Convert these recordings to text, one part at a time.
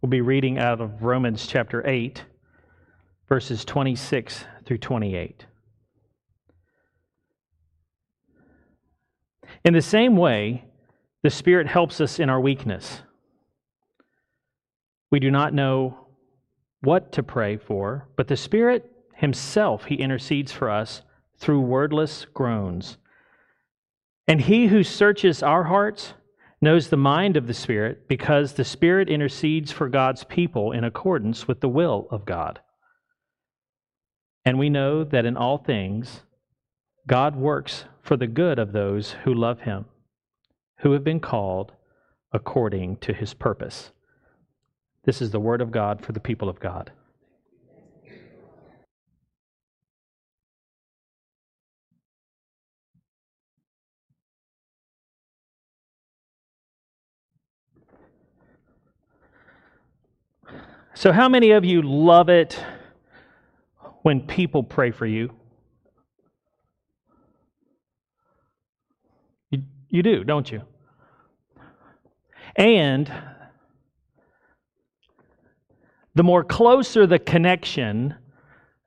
We'll be reading out of Romans chapter 8, verses 26 through 28. In the same way, the Spirit helps us in our weakness. We do not know what to pray for, but the Spirit Himself, He intercedes for us through wordless groans. And He who searches our hearts knows the mind of the Spirit because the Spirit intercedes for God's people in accordance with the will of God. And we know that in all things, God works for the good of those who love Him, who have been called according to His purpose. This is the word of God for the people of God. So, how many of you love it when people pray for you? You, you do, don't you? And the more closer the connection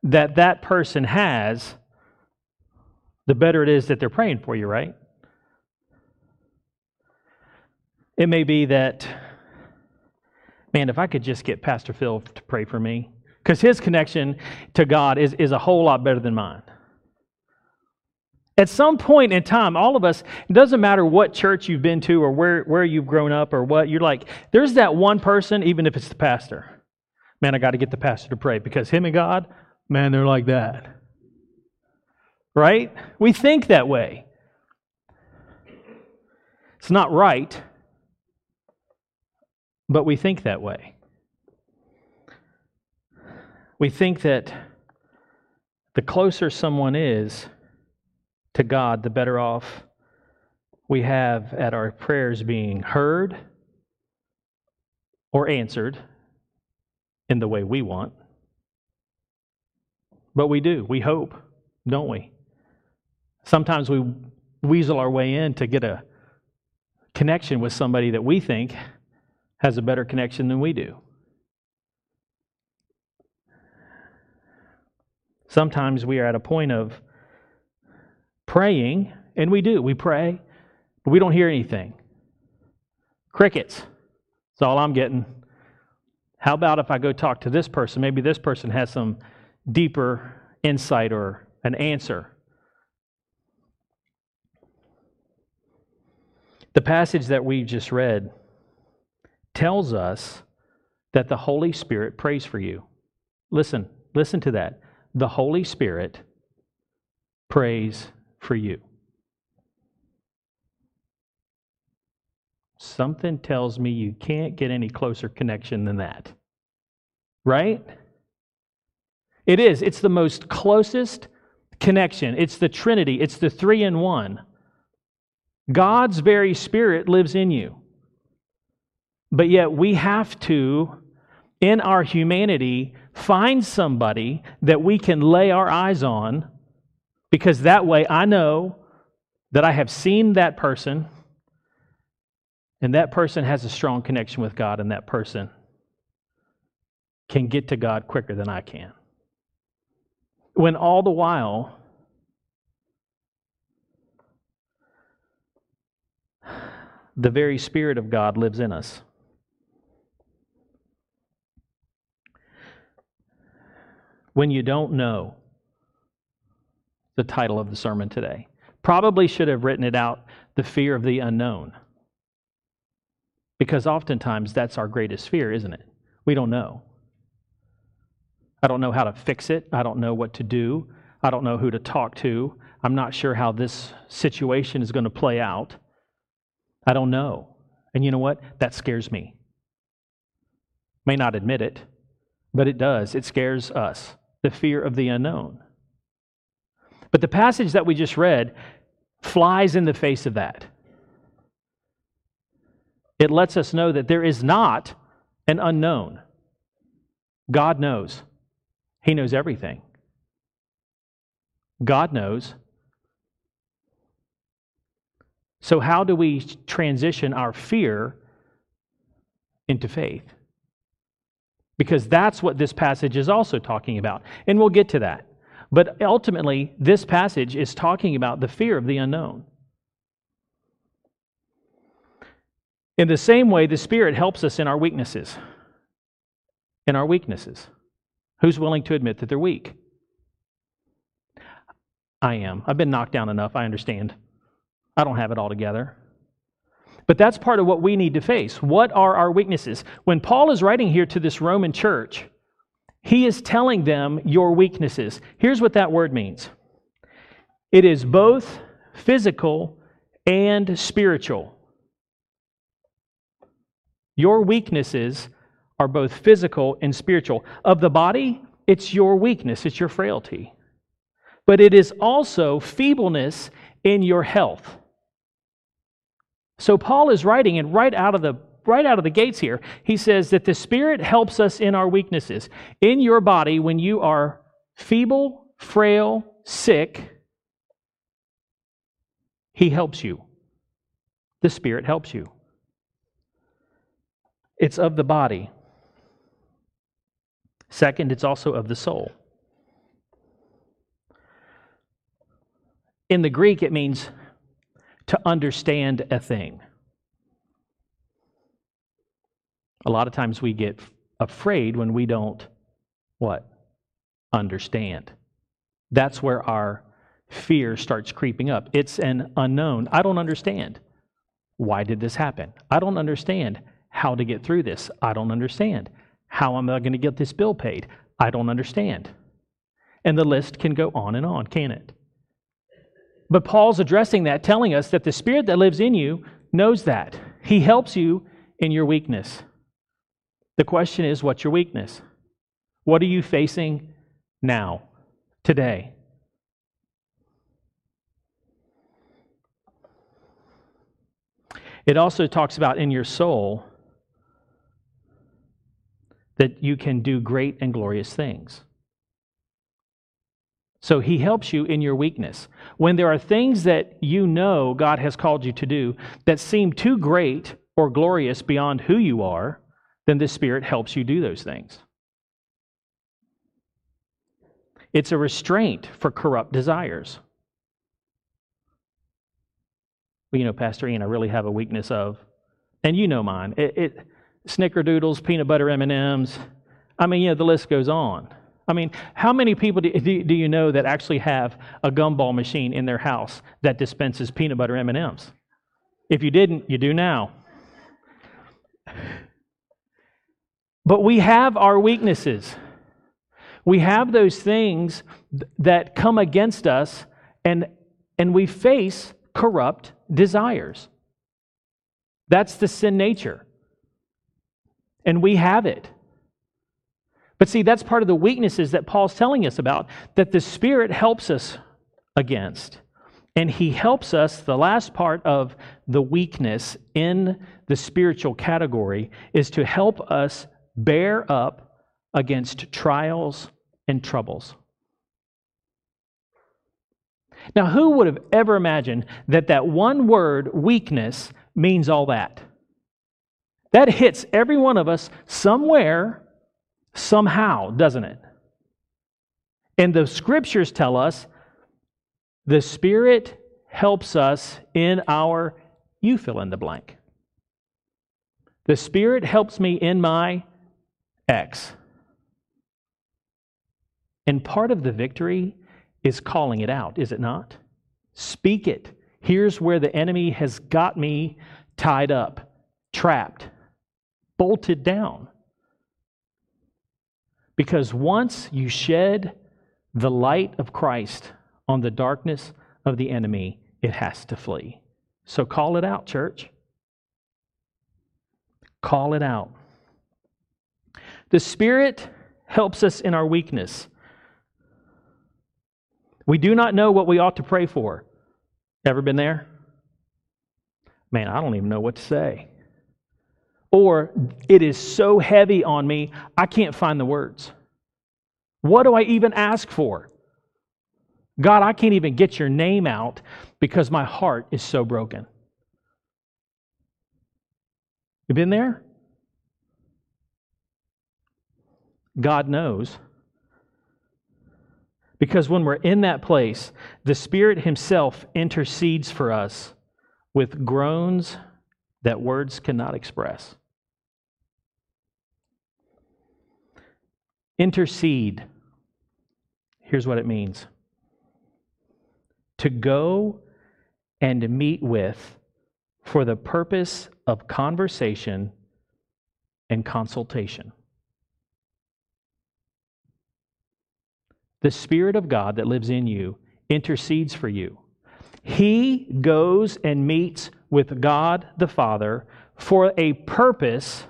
that that person has, the better it is that they're praying for you, right? It may be that, man, if I could just get Pastor Phil to pray for me, because his connection to God is, is a whole lot better than mine. At some point in time, all of us, it doesn't matter what church you've been to or where, where you've grown up or what, you're like, there's that one person, even if it's the pastor man, I got to get the pastor to pray because him and God, man, they're like that. Right? We think that way. It's not right, but we think that way. We think that the closer someone is to God, the better off we have at our prayers being heard or answered in the way we want. But we do. We hope, don't we? Sometimes we weasel our way in to get a connection with somebody that we think has a better connection than we do. Sometimes we are at a point of praying, and we do. We pray, but we don't hear anything. Crickets. That's all I'm getting. How about if I go talk to this person? Maybe this person has some deeper insight or an answer. The passage that we just read tells us that the Holy Spirit prays for you. Listen, listen to that. The Holy Spirit prays for you. Something tells me you can't get any closer connection than that. Right? It is. It's the most closest connection. It's the Trinity, it's the three in one. God's very Spirit lives in you. But yet we have to, in our humanity, find somebody that we can lay our eyes on because that way I know that I have seen that person and that person has a strong connection with God, and that person can get to God quicker than I can. When all the while, the very Spirit of God lives in us. When you don't know the title of the sermon today, probably should have written it out The Fear of the Unknown. Because oftentimes that's our greatest fear, isn't it? We don't know. I don't know how to fix it. I don't know what to do. I don't know who to talk to. I'm not sure how this situation is going to play out. I don't know. And you know what? That scares me. May not admit it, but it does. It scares us. The fear of the unknown. But the passage that we just read flies in the face of that. It lets us know that there is not an unknown. God knows. He knows everything. God knows. So, how do we transition our fear into faith? Because that's what this passage is also talking about. And we'll get to that. But ultimately, this passage is talking about the fear of the unknown. In the same way, the Spirit helps us in our weaknesses. In our weaknesses. Who's willing to admit that they're weak? I am. I've been knocked down enough. I understand. I don't have it all together. But that's part of what we need to face. What are our weaknesses? When Paul is writing here to this Roman church, he is telling them your weaknesses. Here's what that word means it is both physical and spiritual. Your weaknesses are both physical and spiritual. Of the body, it's your weakness, it's your frailty. But it is also feebleness in your health. So Paul is writing, and right out of the right out of the gates here, he says that the Spirit helps us in our weaknesses. In your body, when you are feeble, frail, sick, He helps you. The Spirit helps you. It's of the body. Second, it's also of the soul. In the Greek, it means to understand a thing. A lot of times we get afraid when we don't what? Understand. That's where our fear starts creeping up. It's an unknown. I don't understand. Why did this happen? I don't understand how to get through this. I don't understand. How am I going to get this bill paid? I don't understand. And the list can go on and on, can it? But Paul's addressing that, telling us that the Spirit that lives in you knows that. He helps you in your weakness. The question is what's your weakness? What are you facing now, today? It also talks about in your soul that you can do great and glorious things. So he helps you in your weakness. When there are things that you know God has called you to do that seem too great or glorious beyond who you are, then the Spirit helps you do those things. It's a restraint for corrupt desires. Well, you know, Pastor Ian, I really have a weakness of, and you know mine. It, it snickerdoodles, peanut butter M&Ms. I mean, you know, the list goes on. I mean, how many people do, do, do you know that actually have a gumball machine in their house that dispenses peanut butter M&Ms? If you didn't, you do now. But we have our weaknesses. We have those things that come against us and and we face corrupt desires. That's the sin nature. And we have it. But see, that's part of the weaknesses that Paul's telling us about, that the Spirit helps us against. And he helps us, the last part of the weakness in the spiritual category is to help us bear up against trials and troubles. Now, who would have ever imagined that that one word, weakness, means all that? That hits every one of us somewhere somehow, doesn't it? And the scriptures tell us the Spirit helps us in our, you fill in the blank. The Spirit helps me in my X. And part of the victory is calling it out, is it not? Speak it. Here's where the enemy has got me tied up, trapped, bolted down. Because once you shed the light of Christ on the darkness of the enemy, it has to flee. So call it out, church. Call it out. The Spirit helps us in our weakness. We do not know what we ought to pray for. Ever been there? Man, I don't even know what to say. Or it is so heavy on me, I can't find the words. What do I even ask for? God, I can't even get your name out because my heart is so broken. You been there? God knows. Because when we're in that place, the Spirit Himself intercedes for us with groans that words cannot express. Intercede. Here's what it means to go and meet with for the purpose of conversation and consultation. The Spirit of God that lives in you intercedes for you. He goes and meets with God the Father for a purpose.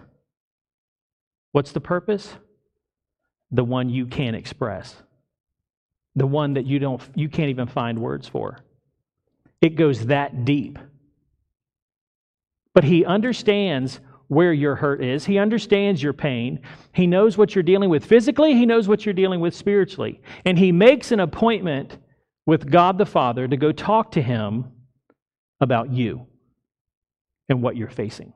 What's the purpose? The one you can't express. The one that you don't you can't even find words for. It goes that deep. But he understands where your hurt is. He understands your pain. He knows what you're dealing with physically, he knows what you're dealing with spiritually. And he makes an appointment with God the Father to go talk to him about you and what you're facing.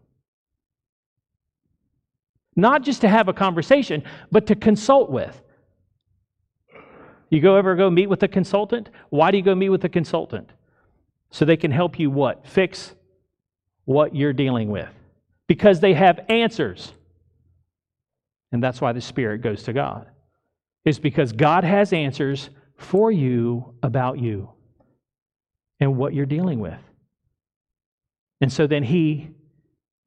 Not just to have a conversation, but to consult with. You go ever go meet with a consultant? Why do you go meet with a consultant? So they can help you what? Fix what you're dealing with because they have answers. And that's why the Spirit goes to God. Is because God has answers for you about you and what you're dealing with. And so then He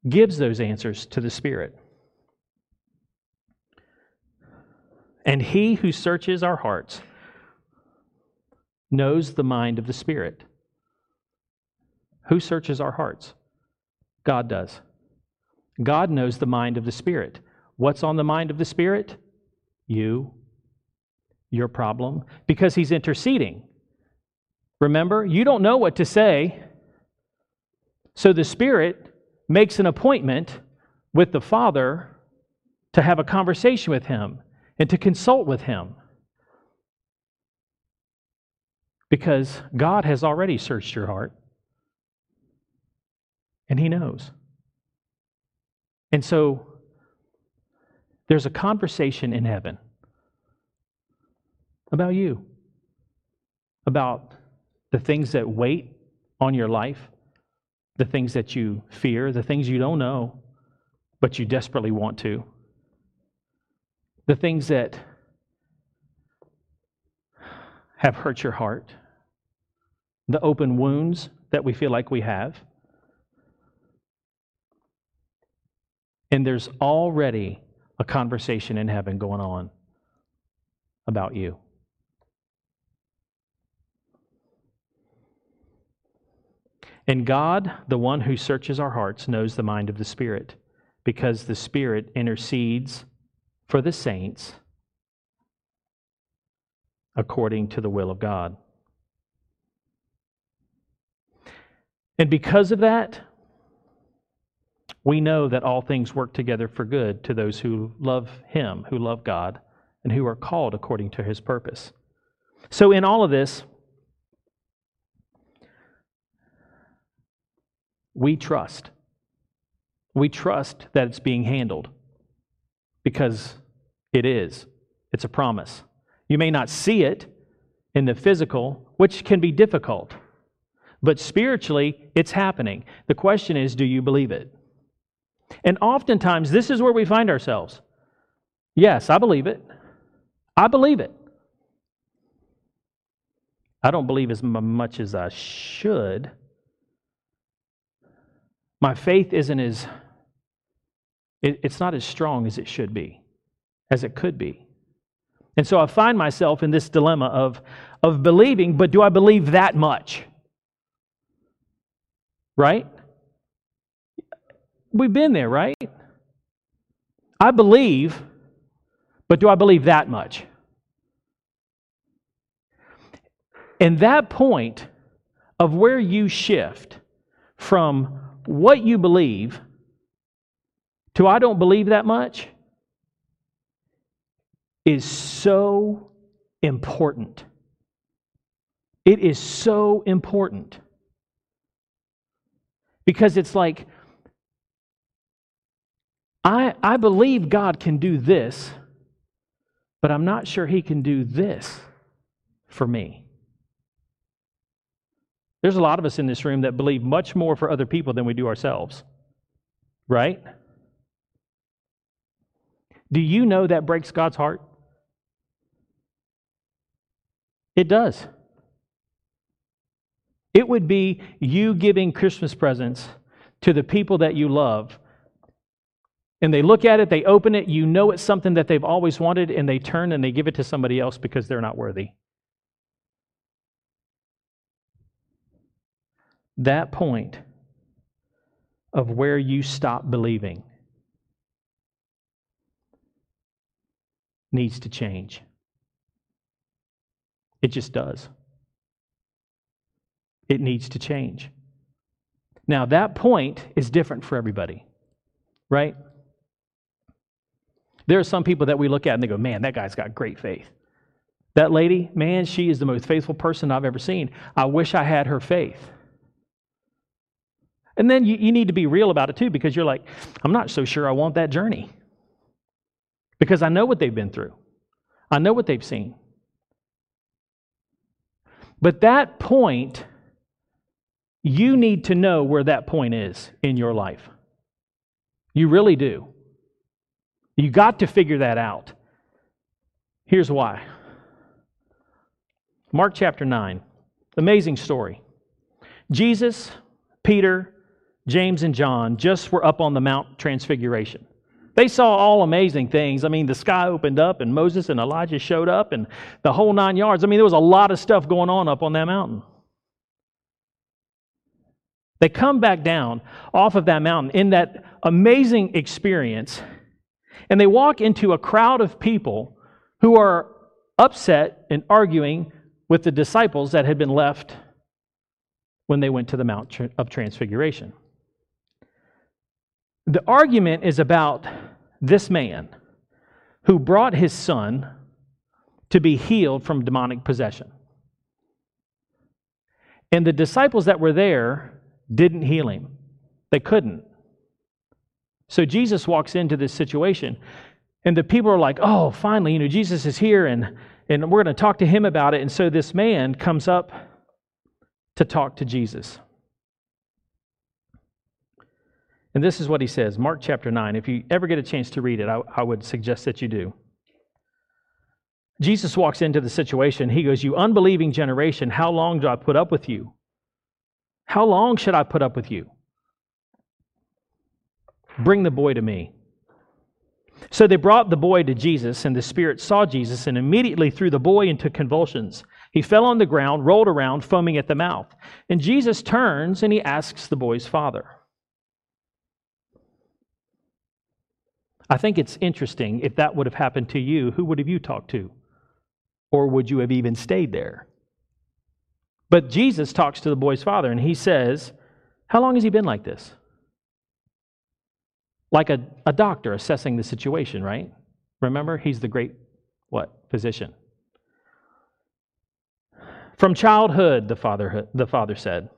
gives those answers to the Spirit. And He who searches our hearts knows the mind of the Spirit. Who searches our hearts? God does. God knows the mind of the Spirit. What's on the mind of the Spirit? You, your problem, because He's interceding. Remember, you don't know what to say. So the Spirit makes an appointment with the Father to have a conversation with Him and to consult with Him. Because God has already searched your heart and He knows. And so there's a conversation in heaven about you, about the things that wait on your life, the things that you fear, the things you don't know, but you desperately want to, the things that have hurt your heart, the open wounds that we feel like we have. And there's already a conversation in heaven going on about you. And God, the one who searches our hearts, knows the mind of the Spirit, because the Spirit intercedes for the saints according to the will of God. And because of that, we know that all things work together for good to those who love Him, who love God, and who are called according to His purpose. So, in all of this, we trust. We trust that it's being handled because it is. It's a promise. You may not see it in the physical, which can be difficult, but spiritually, it's happening. The question is do you believe it? And oftentimes, this is where we find ourselves. Yes, I believe it. I believe it. I don't believe as much as I should. My faith isn't as, it's not as strong as it should be, as it could be. And so I find myself in this dilemma of, of believing, but do I believe that much? Right? We've been there, right? I believe, but do I believe that much? And that point of where you shift from what you believe to I don't believe that much is so important. It is so important. Because it's like, I, I believe God can do this, but I'm not sure he can do this for me. There's a lot of us in this room that believe much more for other people than we do ourselves, right? Do you know that breaks God's heart? It does. It would be you giving Christmas presents to the people that you love. And they look at it, they open it, you know it's something that they've always wanted, and they turn and they give it to somebody else because they're not worthy. That point of where you stop believing needs to change. It just does. It needs to change. Now, that point is different for everybody, right? There are some people that we look at and they go, man, that guy's got great faith. That lady, man, she is the most faithful person I've ever seen. I wish I had her faith. And then you, you need to be real about it too, because you're like, I'm not so sure I want that journey. Because I know what they've been through, I know what they've seen. But that point, you need to know where that point is in your life. You really do. You got to figure that out. Here's why. Mark chapter 9. Amazing story. Jesus, Peter, James, and John just were up on the Mount Transfiguration. They saw all amazing things. I mean, the sky opened up and Moses and Elijah showed up and the whole nine yards. I mean, there was a lot of stuff going on up on that mountain. They come back down off of that mountain in that amazing experience and they walk into a crowd of people who are upset and arguing with the disciples that had been left when they went to the Mount of Transfiguration. The argument is about this man who brought his son to be healed from demonic possession. And the disciples that were there didn't heal him, they couldn't. So Jesus walks into this situation, and the people are like, oh, finally, you know, Jesus is here, and, and we're going to talk to him about it. And so this man comes up to talk to Jesus. And this is what he says Mark chapter 9. If you ever get a chance to read it, I, I would suggest that you do. Jesus walks into the situation. He goes, You unbelieving generation, how long do I put up with you? How long should I put up with you? Bring the boy to me. So they brought the boy to Jesus, and the spirit saw Jesus and immediately threw the boy into convulsions. He fell on the ground, rolled around, foaming at the mouth. And Jesus turns and he asks the boy's father. I think it's interesting if that would have happened to you, who would have you talked to? Or would you have even stayed there? But Jesus talks to the boy's father and he says, How long has he been like this? Like a, a doctor assessing the situation, right? Remember, he's the great what? Physician. From childhood, the father, the father said,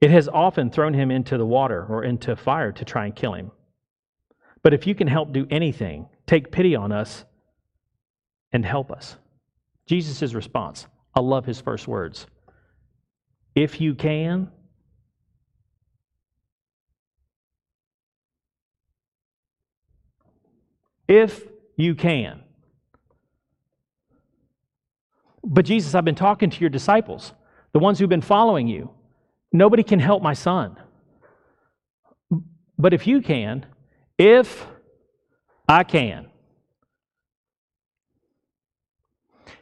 it has often thrown him into the water or into fire to try and kill him. But if you can help do anything, take pity on us and help us. Jesus' response, I love his first words. If you can, if you can. But Jesus, I've been talking to your disciples, the ones who've been following you. Nobody can help my son. But if you can, if I can.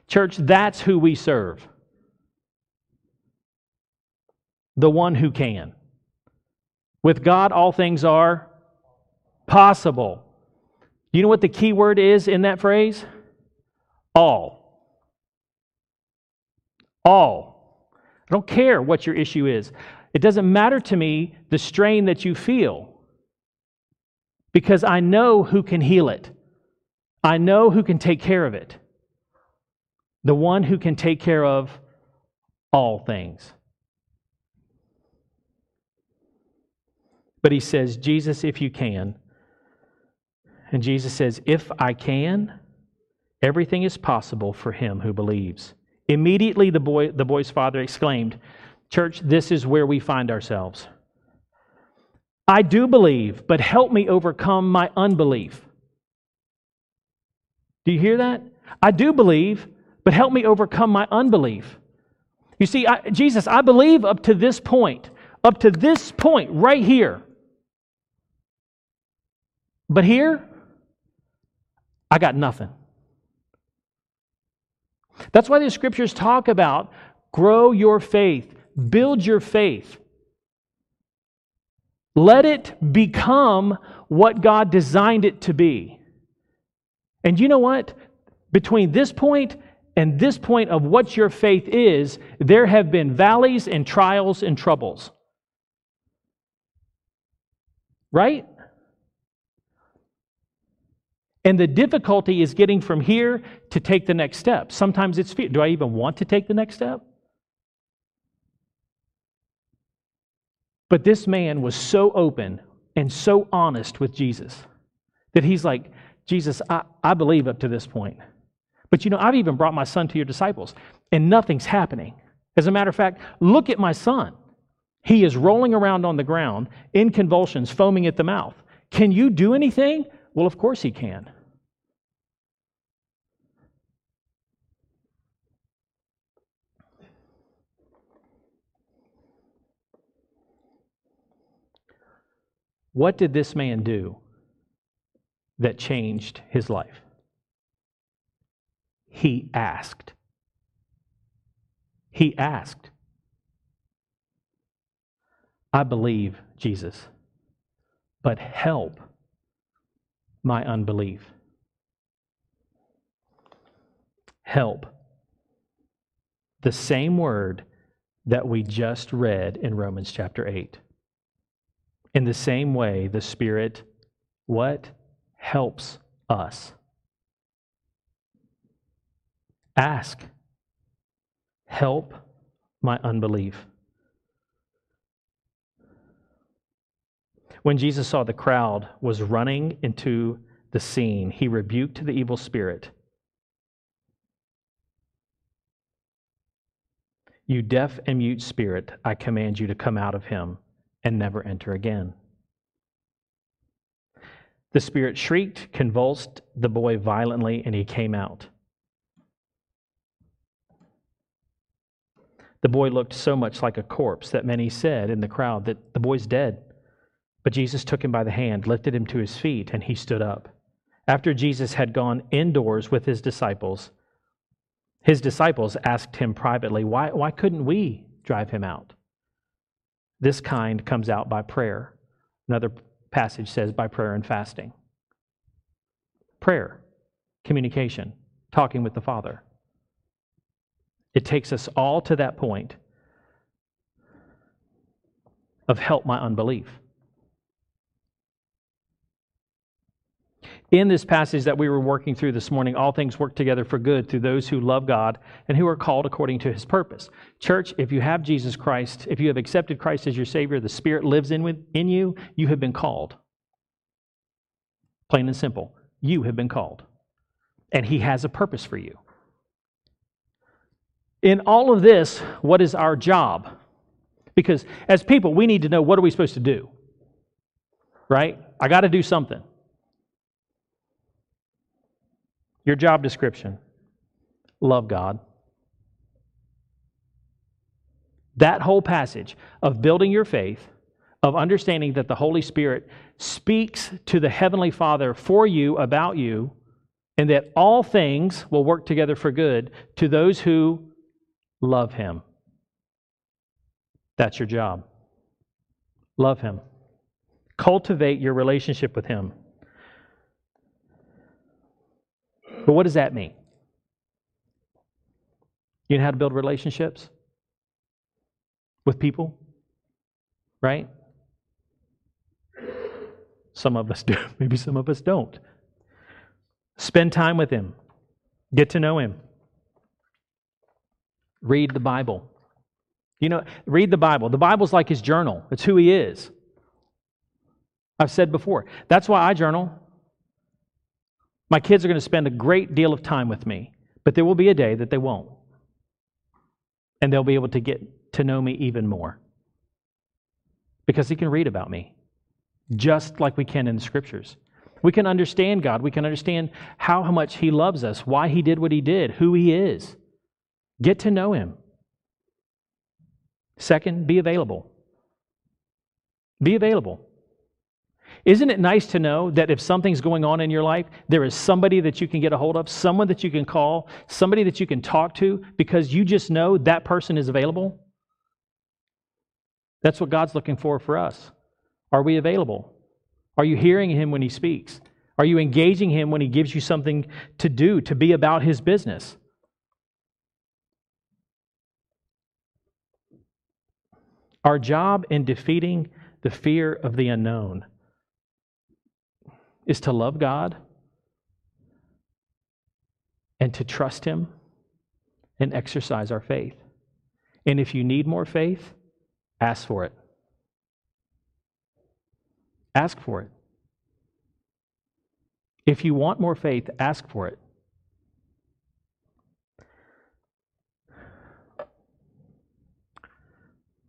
Church, that's who we serve. The one who can. With God, all things are possible. You know what the key word is in that phrase? All. All. I don't care what your issue is. It doesn't matter to me the strain that you feel because I know who can heal it. I know who can take care of it. The one who can take care of all things. But he says, Jesus, if you can. And Jesus says, if I can, Everything is possible for him who believes. Immediately, the, boy, the boy's father exclaimed, Church, this is where we find ourselves. I do believe, but help me overcome my unbelief. Do you hear that? I do believe, but help me overcome my unbelief. You see, I, Jesus, I believe up to this point, up to this point right here. But here, I got nothing. That's why the scriptures talk about grow your faith, build your faith. Let it become what God designed it to be. And you know what? Between this point and this point of what your faith is, there have been valleys and trials and troubles. Right? And the difficulty is getting from here to take the next step. Sometimes it's fear. Do I even want to take the next step? But this man was so open and so honest with Jesus that he's like, Jesus, I, I believe up to this point. But you know, I've even brought my son to your disciples, and nothing's happening. As a matter of fact, look at my son. He is rolling around on the ground in convulsions, foaming at the mouth. Can you do anything? Well, of course he can. What did this man do that changed his life? He asked. He asked. I believe, Jesus, but help my unbelief. Help. The same word that we just read in Romans chapter 8. In the same way, the Spirit, what? Helps us. Ask. Help my unbelief. When Jesus saw the crowd was running into the scene, he rebuked the evil spirit. You deaf and mute spirit, I command you to come out of him and never enter again. The spirit shrieked, convulsed the boy violently, and he came out. The boy looked so much like a corpse that many said in the crowd that the boy's dead. But Jesus took him by the hand, lifted him to his feet, and he stood up. After Jesus had gone indoors with his disciples, his disciples asked him privately, Why, why couldn't we drive him out? This kind comes out by prayer. Another passage says by prayer and fasting. Prayer, communication, talking with the Father. It takes us all to that point of help my unbelief. In this passage that we were working through this morning, all things work together for good through those who love God and who are called according to his purpose. Church, if you have Jesus Christ, if you have accepted Christ as your Savior, the Spirit lives in, with, in you, you have been called. Plain and simple. You have been called. And he has a purpose for you. In all of this, what is our job? Because as people, we need to know what are we supposed to do? Right? I got to do something. Your job description love God. That whole passage of building your faith, of understanding that the Holy Spirit speaks to the Heavenly Father for you, about you, and that all things will work together for good to those who love Him. That's your job. Love Him. Cultivate your relationship with Him. But what does that mean? You know how to build relationships with people? Right? Some of us do. Maybe some of us don't. Spend time with Him, get to know Him. Read the Bible. You know, read the Bible. The Bible's like His journal, it's who He is. I've said before. That's why I journal. My kids are going to spend a great deal of time with me, but there will be a day that they won't. And they'll be able to get to know me even more because he can read about me just like we can in the scriptures. We can understand God. We can understand how much he loves us, why he did what he did, who he is. Get to know him. Second, be available. Be available. Isn't it nice to know that if something's going on in your life, there is somebody that you can get a hold of, someone that you can call, somebody that you can talk to because you just know that person is available? That's what God's looking for for us. Are we available? Are you hearing Him when He speaks? Are you engaging Him when He gives you something to do, to be about His business? Our job in defeating the fear of the unknown is to love God and to trust Him and exercise our faith. And if you need more faith, ask for it. Ask for it. If you want more faith, ask for it.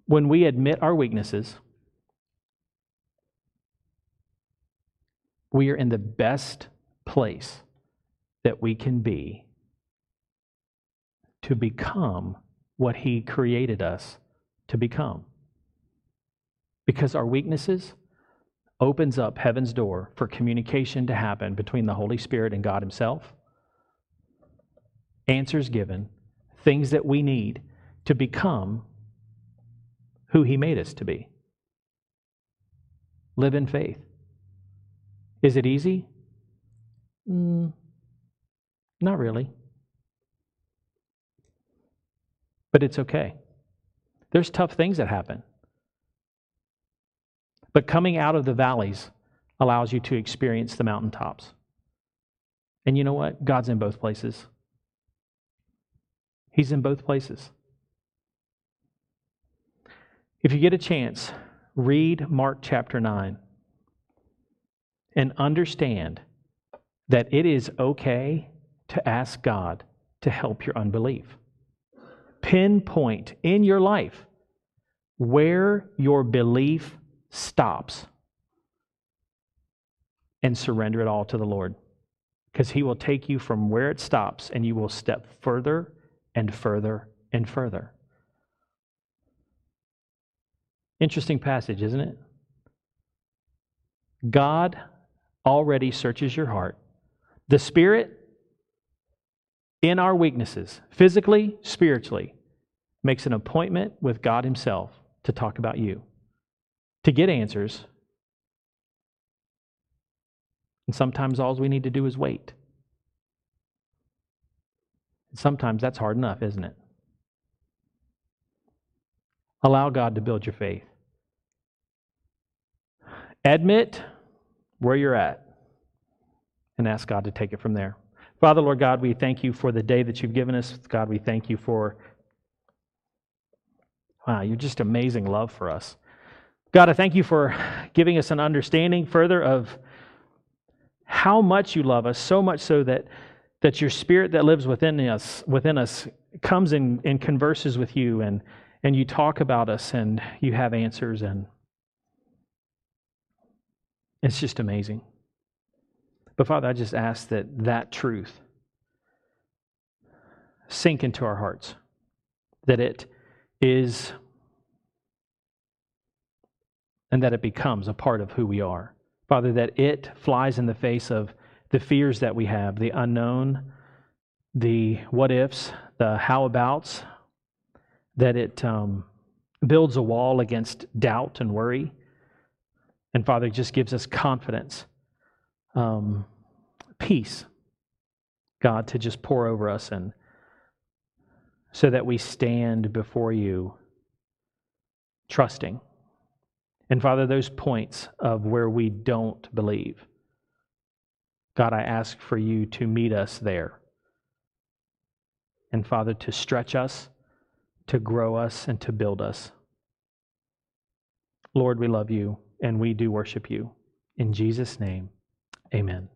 When we admit our weaknesses, we are in the best place that we can be to become what He created us to become. Because our weaknesses opens up heaven's door for communication to happen between the Holy Spirit and God Himself. Answers given, things that we need to become who He made us to be. Live in faith. Is it easy? Mm, not really. But it's okay. There's tough things that happen. But coming out of the valleys allows you to experience the mountaintops. And you know what? God's in both places. He's in both places. If you get a chance, read Mark chapter 9 and understand that it is okay to ask God to help your unbelief. Pinpoint in your life where your belief stops and surrender it all to the Lord. Because He will take you from where it stops and you will step further and further and further. Interesting passage, isn't it? God already searches your heart. The Spirit, in our weaknesses, physically, spiritually, makes an appointment with God Himself to talk about you, to get answers. And sometimes all we need to do is wait. Sometimes that's hard enough, isn't it? Allow God to build your faith. Admit where you're at and ask God to take it from there. Father, Lord God, we thank you for the day that you've given us. God, we thank you for, wow, you're just amazing love for us. God, I thank you for giving us an understanding further of how much you love us, so much so that, that your spirit that lives within us, within us comes and, and converses with you and, and you talk about us and you have answers and it's just amazing. But Father, I just ask that that truth sink into our hearts, that it is, and that it becomes a part of who we are. Father, that it flies in the face of the fears that we have, the unknown, the what ifs, the how abouts, that it um, builds a wall against doubt and worry and Father, just gives us confidence, um, peace, God, to just pour over us and so that we stand before you trusting. And Father, those points of where we don't believe, God, I ask for you to meet us there. And Father, to stretch us, to grow us, and to build us. Lord, we love you and we do worship you. In Jesus' name, amen.